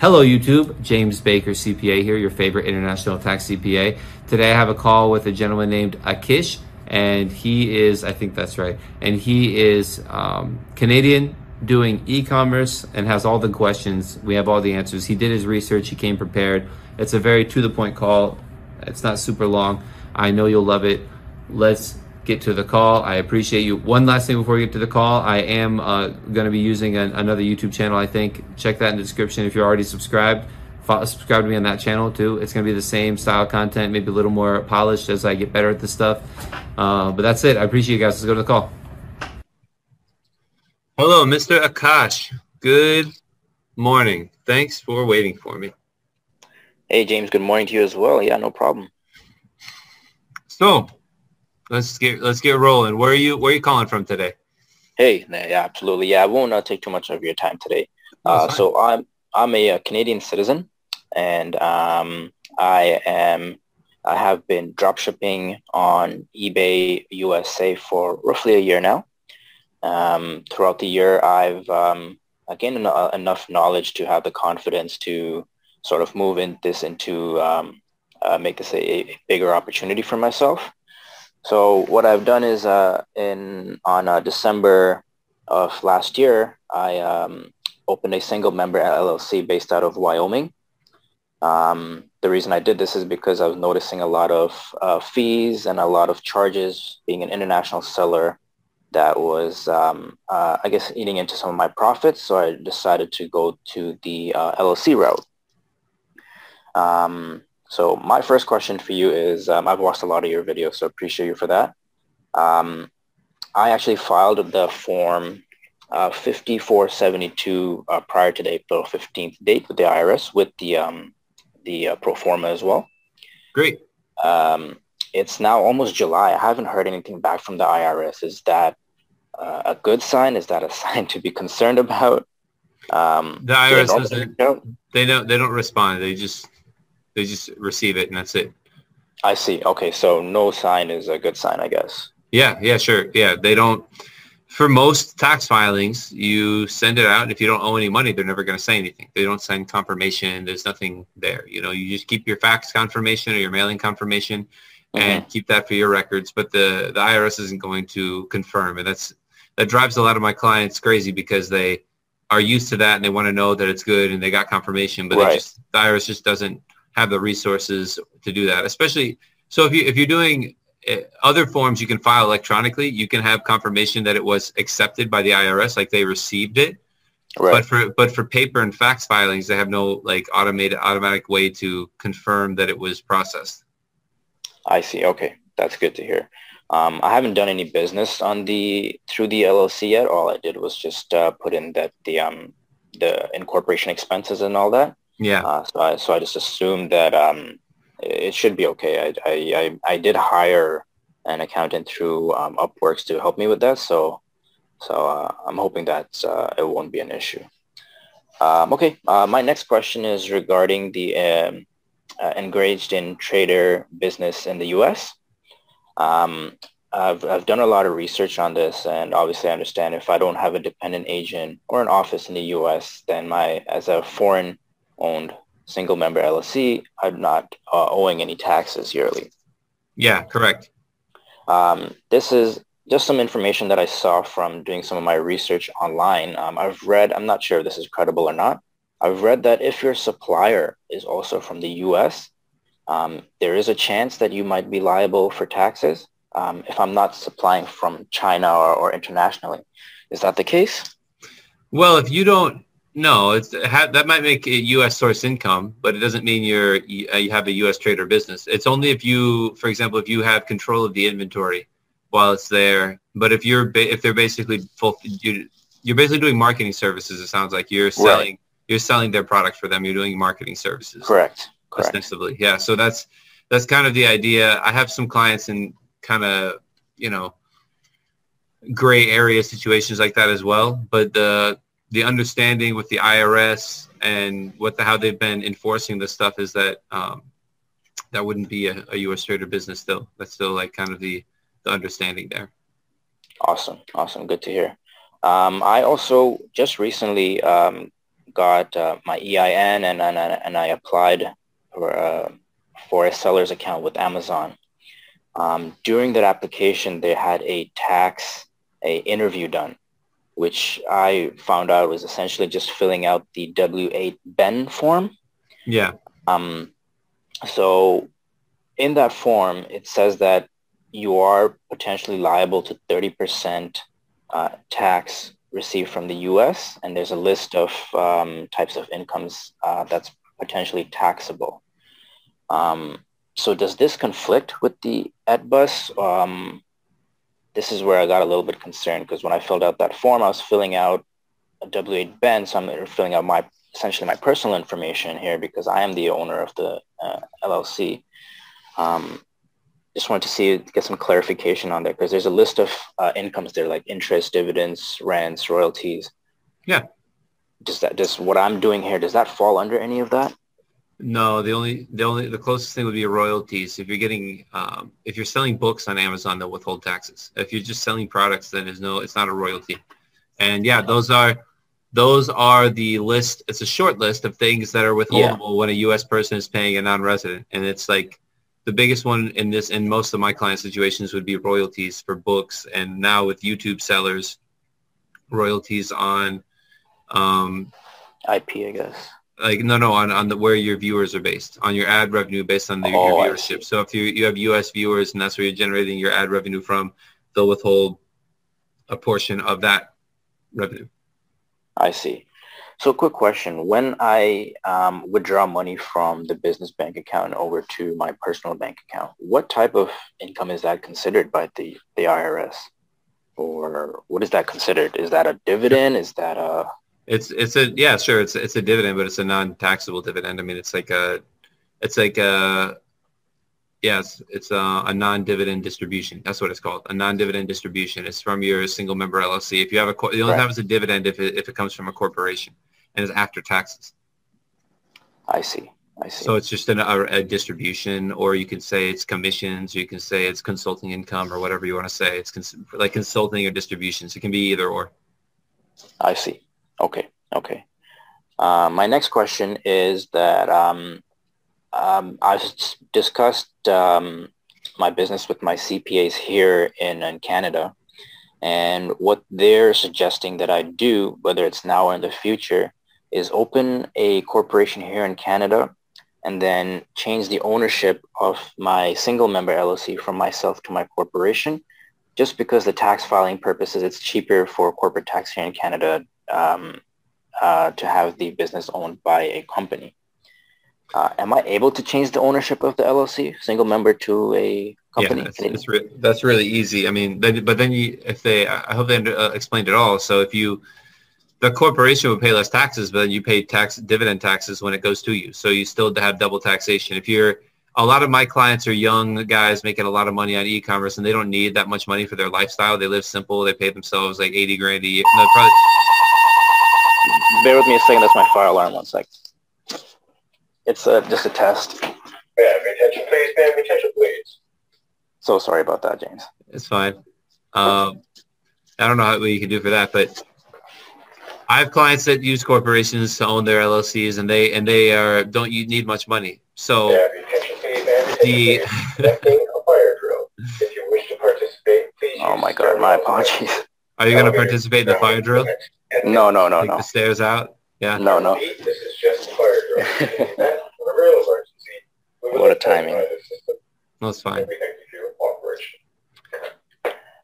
Hello YouTube, James Baker CPA here, your favorite international tax CPA. Today I have a call with a gentleman named Akish and he is, I think that's right, and he is um, Canadian doing e-commerce and has all the questions. We have all the answers. He did his research, he came prepared. It's a very to the point call. It's not super long. I know you'll love it. Let's get to the call. I appreciate you. One last thing before we get to the call, I am uh, going to be using an, another YouTube channel. I think check that in the description if you're already subscribed. Follow, subscribe to me on that channel too. It's going to be the same style content, maybe a little more polished as I get better at this stuff. Uh, but that's it. I appreciate you guys. Let's go to the call. Hello, Mr. Akash. Good morning. Thanks for waiting for me. Hey, James. Good morning to you as well. Yeah, no problem. So, let's get let's get rolling. Where are you Where are you calling from today? Hey, yeah, absolutely. Yeah, I won't uh, take too much of your time today. Uh, so I'm I'm a, a, uh, Canadian citizen, and um, I am I have been drop shipping on eBay USA for roughly a year now. Um, throughout the year, I've um, gained en- uh, enough knowledge to have the confidence to sort of move in this into um, uh, make this a, a, bigger opportunity for myself. So what I've done is uh, in on uh, December of last year, I um, opened a single member LLC based out of Wyoming. Um, the reason I did this is because I was noticing a lot of uh, fees and a lot of charges being an international seller that was, um, uh, I guess, eating into some of my profits. So I decided to go to the uh, LLC route. Um, so my first question for you is, um, I've watched a lot of your videos, so appreciate you for that. Um, I actually filed the form uh, 5472 uh, prior to the April 15th date with the IRS with the um, the uh, pro forma as well. Great. Um, it's now almost July. I haven't heard anything back from the IRS. Is that uh, a good sign? Is that a sign to be concerned about? Um, the IRS doesn't. They don't. They don't respond. They just they just receive it and that's it. I see. Okay, so no sign is a good sign, I guess. Yeah, yeah, sure. Yeah, they don't. For most tax filings, you send it out. And if you don't owe any money, they're never going to say anything. They don't send confirmation. There's nothing there. You know, you just keep your fax confirmation or your mailing confirmation and mm-hmm. keep that for your records. But the, the IRS isn't going to confirm. And that's that drives a lot of my clients crazy because they are used to that and they want to know that it's good and they got confirmation. But right. just, the IRS just doesn't have the resources to do that. Especially so if you if you're doing eh, other forms you can file electronically, you can have confirmation that it was accepted by the IRS, like they received it. Right. But for but for paper and fax filings, they have no like automated automatic way to confirm that it was processed. I see. Okay, that's good to hear. Um, I haven't done any business on the through the LLC yet. All I did was just uh, put in that the um, the incorporation expenses and all that. Yeah. Uh, so I so I just assumed that um, it should be okay. I, I, I, I did hire an accountant through um, Upworks to help me with that. So so uh, I'm hoping that uh, it won't be an issue. Um, okay. Uh, my next question is regarding the um, uh, engaged in trade or business in the U.S. Um, I've, I've done a lot of research on this and obviously I understand if I don't have a dependent agent or an office in the U.S., then my, as a foreign owned single member LLC, I'm not uh, owing any taxes yearly. Yeah, correct. Um, this is just some information that I saw from doing some of my research online. Um, I've read, I'm not sure if this is credible or not. I've read that if your supplier is also from the U.S., um, there is a chance that you might be liable for taxes um, if I'm not supplying from China or, or internationally. Is that the case? Well, if you don't no, it's that might make a U.S. source income, but it doesn't mean you're you have a U.S. trade or business. It's only if you, for example, if you have control of the inventory while it's there. But if you're if they're basically full, you, you're basically doing marketing services. It sounds like you're selling right. you're selling their product for them. You're doing marketing services. Correct. Correct. Ostensibly, yeah. So that's that's kind of the idea. I have some clients in kind of you know gray area situations like that as well. But the the understanding with the IRS and what the, how they've been enforcing this stuff is that um, that wouldn't be a, a, U.S. trade or business still. That's still like kind of the, the understanding there. Awesome. Awesome. Good to hear. Um, I also just recently um, got uh, my EIN and, and, and I applied for, uh, for a seller's account with Amazon. Um, during that application, they had a tax, a interview done, which I found out was essentially just filling out the W-8BEN form. Yeah. Um, so in that form, it says that you are potentially liable to 30% uh, tax received from the U.S. and there's a list of um, types of incomes uh, that's potentially taxable. Um, so does this conflict with the ETBUS? Um, this is where I got a little bit concerned because when I filled out that form, I was filling out a W-8BEN, so I'm filling out my essentially my personal information here because I am the owner of the uh, LLC. Um, just wanted to see get some clarification on that because there's a list of uh, incomes there like interest, dividends, rents, royalties. Yeah. Does that does what I'm doing here does that fall under any of that? No, the only the only the closest thing would be royalties. If you're getting um, if you're selling books on Amazon, they'll withhold taxes. If you're just selling products, then there's no it's not a royalty. And yeah, those are those are the list. It's a short list of things that are withholdable yeah. when a U.S. person is paying a non-resident, and it's like the biggest one in this in most of my client situations would be royalties for books and now with youtube sellers royalties on um ip i guess like no no on, on the where your viewers are based on your ad revenue based on the, oh, your viewership so if you you have us viewers and that's where you're generating your ad revenue from they'll withhold a portion of that revenue i see so quick question. When I um, withdraw money from the business bank account over to my personal bank account, what type of income is that considered by the, the IRS? Or what is that considered? Is that a dividend? Is that a... It's, it's a, yeah, sure. It's, it's a dividend, but it's a non-taxable dividend. I mean, it's like a, it's like a, Yes, it's a, a, non-dividend distribution. That's what it's called, a non-dividend distribution. It's from your single member LLC. If you have a, the only right. time it's a dividend if it, if it comes from a corporation and it's after taxes. I see. I see. So it's just an, a, a, distribution, or you can say it's commissions, or you can say it's consulting income, or whatever you want to say. It's cons- like consulting or distributions. It can be either or. I see. Okay. Okay. Uh, my next question is that um, um, I've discussed um, my business with my CPAs here in, in Canada, and what they're suggesting that I do, whether it's now or in the future, is open a corporation here in Canada and then change the ownership of my single member LLC from myself to my corporation. Just because the tax filing purposes, it's cheaper for corporate tax here in Canada um, uh, to have the business owned by a company. Uh, am I able to change the ownership of the LLC, single member to a company? Yeah, that's, that's, re- that's really easy. I mean, then, but then you, if they, I hope they uh, explained it all. So if you, the corporation would pay less taxes, but then you pay tax dividend taxes when it goes to you. So you still have double taxation. If you're, a lot of my clients are young guys making a lot of money on e-commerce and they don't need that much money for their lifestyle. They live simple. They pay themselves like 80 grand a year. No, probably. Bear with me a second. That's my fire alarm. One sec. It's a, just a test. Yeah, attention please, man. Attention please. So sorry about that, James. It's fine. Um, I don't know what you can do for that, but I have clients that use corporations to own their LLCs, and they and they are don't you need much money. So yeah, attention please, man. the. If you wish to participate. Oh my God, my apologies. Are you going to participate in the fire drill? No, no, no, Take no. The stairs out. Yeah. No, no. This is just a fire drill. what a timing. That's fine.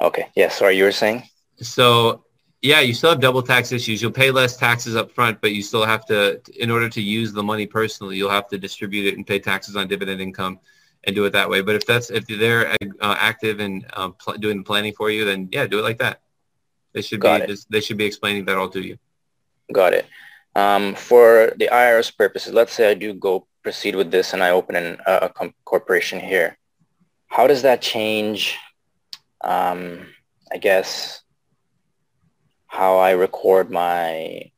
Okay. Yeah. Sorry, you were saying? So yeah, you still have double tax issues. You'll pay less taxes up front, but you still have to, in order to use the money personally, you'll have to distribute it and pay taxes on dividend income and do it that way. But if that's if they're uh, active and um, pl- doing the planning for you, then yeah, do it like that. They should Got be they should be explaining that all to you. Got it. Um, for the IRS purposes, let's say I do go proceed with this and I open an, a, a corporation here. How does that change, um, I guess, how I record my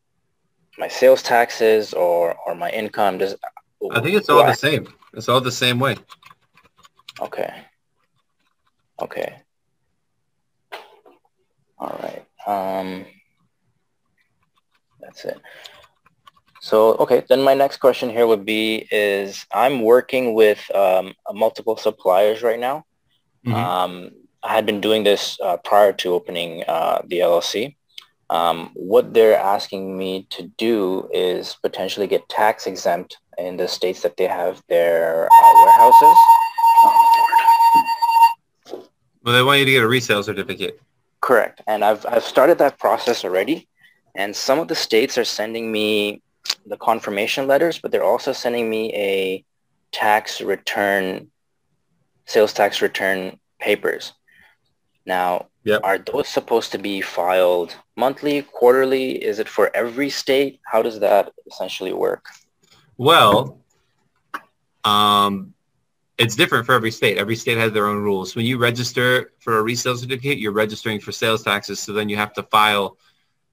my sales taxes or, or my income? Does I think it's all I, the same. It's all the same way. Okay. Okay. All right. Um, that's it. So, okay, then my next question here would be is I'm working with um, multiple suppliers right now. Mm-hmm. Um, I had been doing this uh, prior to opening uh, the LLC. Um, what they're asking me to do is potentially get tax exempt in the states that they have their uh, warehouses. Well, they want you to get a resale certificate. Correct. And I've, I've started that process already. And some of the states are sending me the confirmation letters, but they're also sending me a tax return, sales tax return papers. Now, yep. are those supposed to be filed monthly, quarterly? Is it for every state? How does that essentially work? Well, um, it's different for every state. Every state has their own rules. When you register for a resale certificate, you're registering for sales taxes. So then you have to file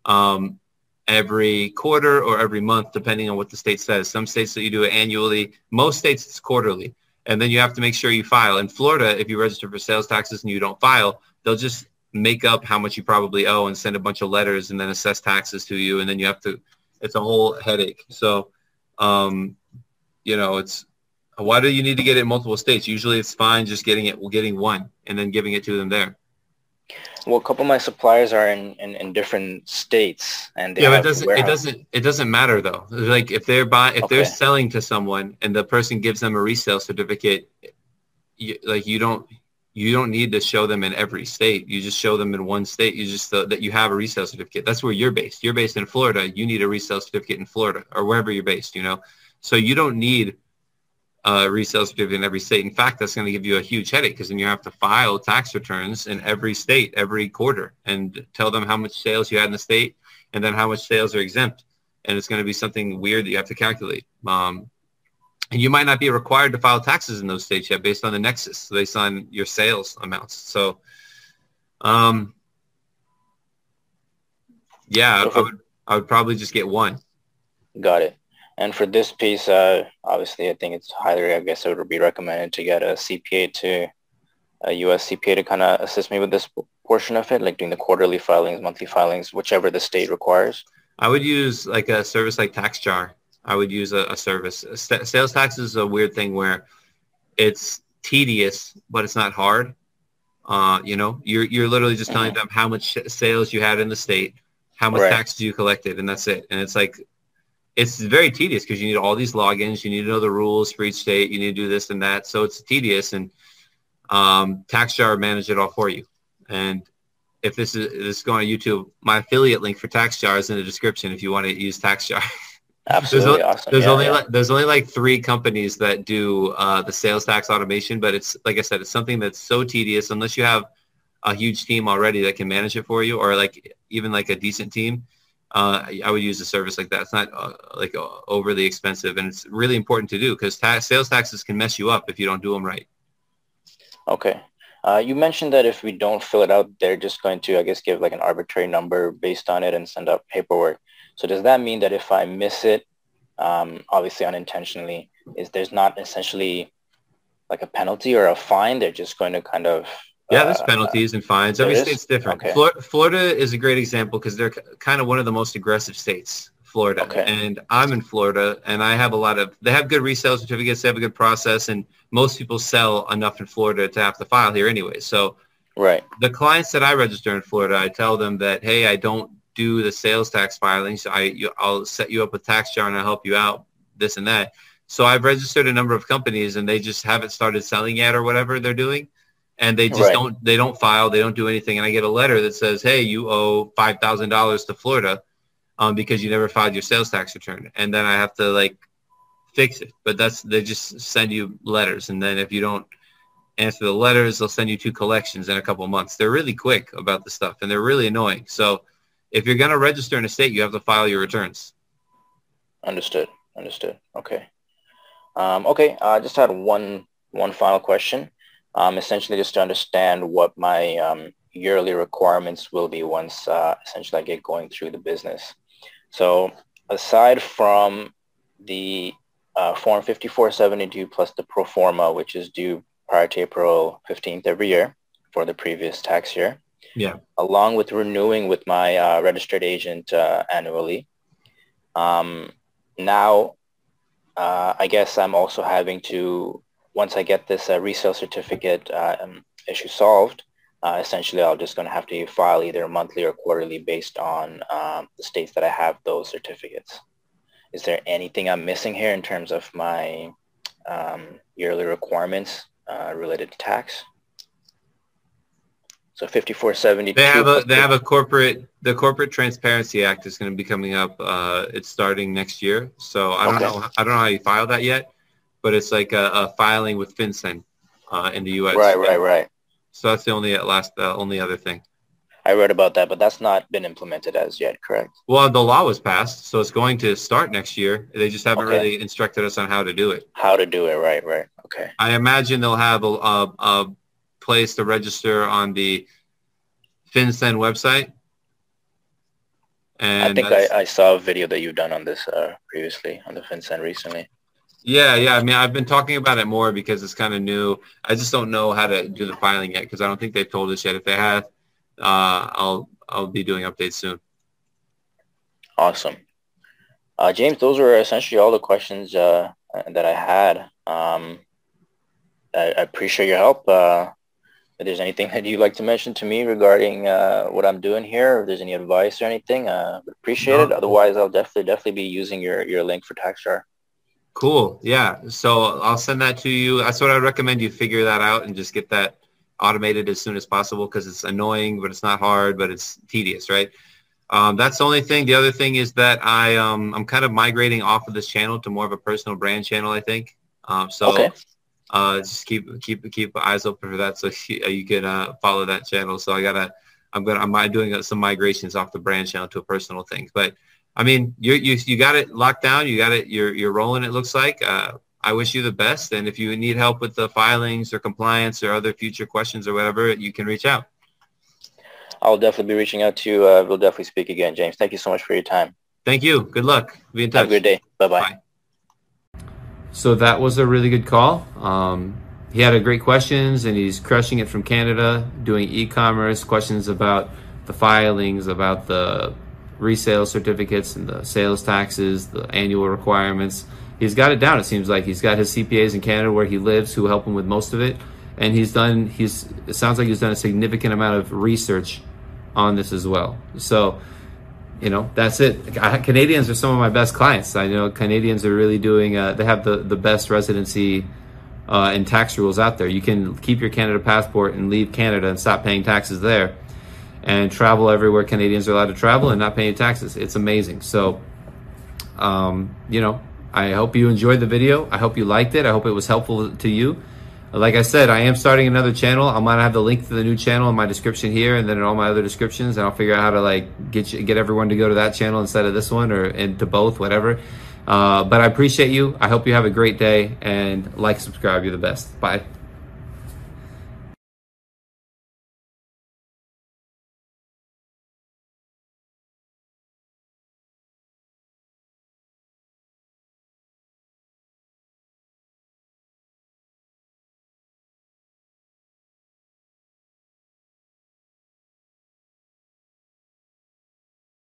um, every quarter or every month, depending on what the state says. Some states that you do it annually. Most states it's quarterly. And then you have to make sure you file. In Florida, if you register for sales taxes and you don't file, they'll just make up how much you probably owe and send a bunch of letters and then assess taxes to you and then you have to it's a whole headache so um, you know it's why do you need to get it in multiple states usually it's fine just getting it getting one and then giving it to them there well a couple of my suppliers are in, in, in different states and yeah but it doesn't it doesn't it doesn't matter though like if they're buying if okay. they're selling to someone and the person gives them a resale certificate you, like you don't you don't need to show them in every state. You just show them in one state. You just uh, that you have a resale certificate. That's where you're based. You're based in Florida. You need a resale certificate in Florida or wherever you're based. You know, so you don't need a resale certificate in every state. In fact, that's going to give you a huge headache because then you have to file tax returns in every state every quarter and tell them how much sales you had in the state and then how much sales are exempt. And it's going to be something weird that you have to calculate. Um, and you might not be required to file taxes in those states yet based on the nexus based on your sales amounts so um yeah I would, I would probably just get one got it and for this piece uh obviously i think it's highly i guess it would be recommended to get a cpa to a us cpa to kind of assist me with this portion of it like doing the quarterly filings monthly filings whichever the state requires i would use like a service like TaxJar I would use a, a service. sales tax is a weird thing where it's tedious, but it's not hard. Uh, you know, you're you're literally just telling mm-hmm. them how much sales you had in the state, how much right. taxes you collected, and that's it. And it's like, it's very tedious because you need all these logins, you need to know the rules for each state, you need to do this and that. So it's tedious, and um, TaxJar manage it all for you. And if this is this is going on YouTube, my affiliate link for TaxJar is in the description if you want to use TaxJar. Absolutely there's, awesome. There's yeah, only yeah. like there's only like three companies that do uh, the sales tax automation, but it's like I said, it's something that's so tedious unless you have a huge team already that can manage it for you, or like even like a decent team. Uh, I would use a service like that. It's not uh, like uh, overly expensive, and it's really important to do because ta- sales taxes can mess you up if you don't do them right. Okay. Uh, you mentioned that if we don't fill it out, they're just going to, I guess, give like an arbitrary number based on it and send out paperwork. So does that mean that if I miss it, um, obviously unintentionally, is there's not essentially like a penalty or a fine? They're just going to kind of yeah, there's uh, penalties and fines. Every state's different. Okay. Florida, Florida is a great example because they're kind of one of the most aggressive states. Florida, okay. and I'm in Florida, and I have a lot of. They have good resale certificates. They have a good process, and most people sell enough in Florida to have to file here anyway. So, right. The clients that I register in Florida, I tell them that hey, I don't do the sales tax filings. I you, I'll set you up with TaxJar and I'll help you out this and that. So I've registered a number of companies and they just haven't started selling yet or whatever they're doing. And they just right. don't they don't file, they don't do anything. And I get a letter that says, Hey, you owe five thousand dollars to Florida um, because you never filed your sales tax return. And then I have to like fix it. But that's they just send you letters and then if you don't answer the letters, they'll send you two collections in a couple months. They're really quick about the stuff and they're really annoying. So if you're going to register in a state, you have to file your returns. Understood. Understood. Okay. Um, okay. I just had one one final question. Um, essentially, just to understand what my um, yearly requirements will be once uh, essentially I get going through the business. So aside from the uh, Form 5472 plus the pro forma, which is due prior to April 15th every year for the previous tax year, yeah. Along with renewing with my uh, registered agent uh, annually. Um, now, uh, I guess I'm also having to, once I get this uh, resale certificate uh, um, issue solved, uh, essentially I'm just going to have to file either monthly or quarterly based on um, the states that I have those certificates. Is there anything I'm missing here in terms of my um, yearly requirements uh, related to tax? So 5472. They have a they have a corporate the Corporate Transparency Act is going to be coming up. Uh, it's starting next year. So I don't okay. know I don't know how you file that yet, but it's like a, a filing with FinCEN uh, in the U.S. Right, right, right. So that's the only last uh, only other thing. I read about that, but that's not been implemented as yet, correct? Well, the law was passed, so it's going to start next year. They just haven't okay. really instructed us on how to do it. How to do it, right, right. Okay. I imagine they'll have a, a, a place to register on the FinCEN website. And I think I, I, saw a video that you've done on this uh, previously on the FinCEN recently. Yeah, yeah. I mean, I've been talking about it more because it's kind of new. I just don't know how to do the filing yet because I don't think they've told us yet. If they have, uh, I'll I'll be doing updates soon. Awesome, uh, James. Those were essentially all the questions uh, that I had. Um, I, I, appreciate your help. Uh, if there's anything that you'd like to mention to me regarding uh, what I'm doing here, if there's any advice or anything, uh, would appreciate no. it. Otherwise, I'll definitely definitely be using your your link for TaxJar. Cool. Yeah. So I'll send that to you. That's what I recommend you figure that out and just get that automated as soon as possible because it's annoying, but it's not hard, but it's tedious, right? Um, that's the only thing. The other thing is that I um, I'm kind of migrating off of this channel to more of a personal brand channel. I think. Um, so okay uh, just keep keep keep eyes open for that so you can uh, follow that channel. So I gotta I'm gonna I'm doing some migrations off the brand channel to a personal thing. But I mean, you you you got it locked down. You got it. You're you're rolling. It looks like. Uh, I wish you the best. And if you need help with the filings or compliance or other future questions or whatever, you can reach out. I'll definitely be reaching out to you. Uh, we'll definitely speak again, James. Thank you so much for your time. Thank you. Good luck. Be in touch. Have a good day. Bye-bye. Bye. So that was a really good call. Um, he had a great questions and he's crushing it from Canada, doing e-commerce, questions about the filings, about the resale certificates and the sales taxes, the annual requirements. He's got it down. It seems like he's got his CPAs in Canada where he lives who help him with most of it. And he's done, he's, it sounds like he's done a significant amount of research on this as well. So you know, that's it. Canadians are some of my best clients. I know Canadians are really doing, uh, they have the, the best residency uh, and tax rules out there. You can keep your Canada passport and leave Canada and stop paying taxes there and travel everywhere Canadians are allowed to travel and not paying taxes. It's amazing. So, um, you know, I hope you enjoyed the video. I hope you liked it. I hope it was helpful to you like I said, I am starting another channel. I'm gonna have the link to the new channel in my description here, and then in all my other descriptions, and I'll figure out how to like get you, get everyone to go to that channel instead of this one, or into both, whatever. Uh, but I appreciate you. I hope you have a great day, and like, subscribe. You're the best. Bye.